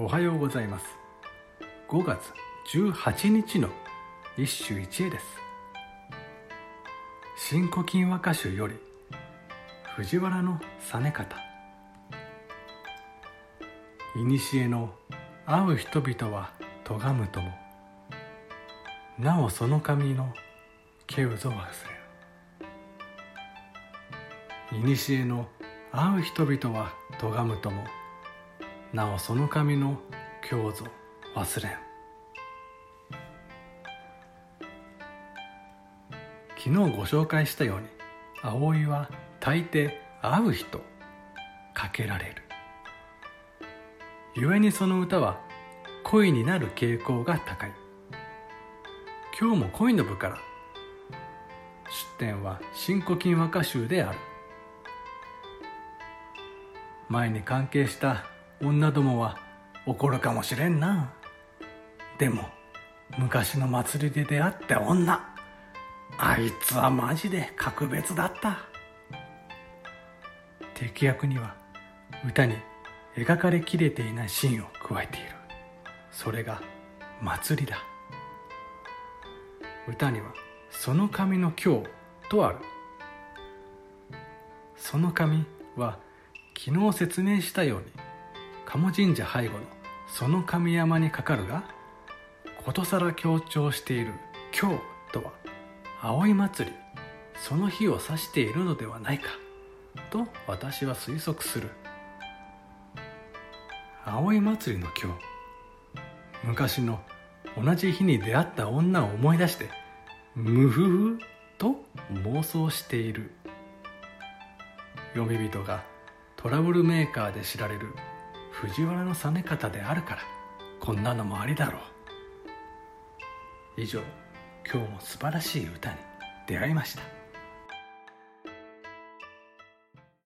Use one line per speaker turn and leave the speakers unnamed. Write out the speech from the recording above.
おはようございます。5月18日の一首一会です。新古今和歌集より藤原の実方。古の会う人々は咎むとも。なおその神のけうぞ忘れる。古の会う人々は咎むとも。なおその神の教祖忘れん。昨日ご紹介したように葵は大抵会う人かけられる。故にその歌は恋になる傾向が高い。今日も恋の部から出典は新古今和歌集である。前に関係した女どもは怒るかもしれんな。でも昔の祭りで出会った女あいつはマジで格別だった。敵役には歌に描かれきれていないシーンを加えている。それが祭りだ。歌にはその神の今日とある。その神は昨日説明したように鴨神社背後のその神山にかかるがことさら強調している今日とは葵祭りその日を指しているのではないかと私は推測する。葵祭りの今日昔の同じ日に出会った女を思い出してムフフと妄想している。読み人がトラブルメーカーで知られる藤原の実方であるからこんなのもありだろう。以上今日も素晴らしい歌に出会いました。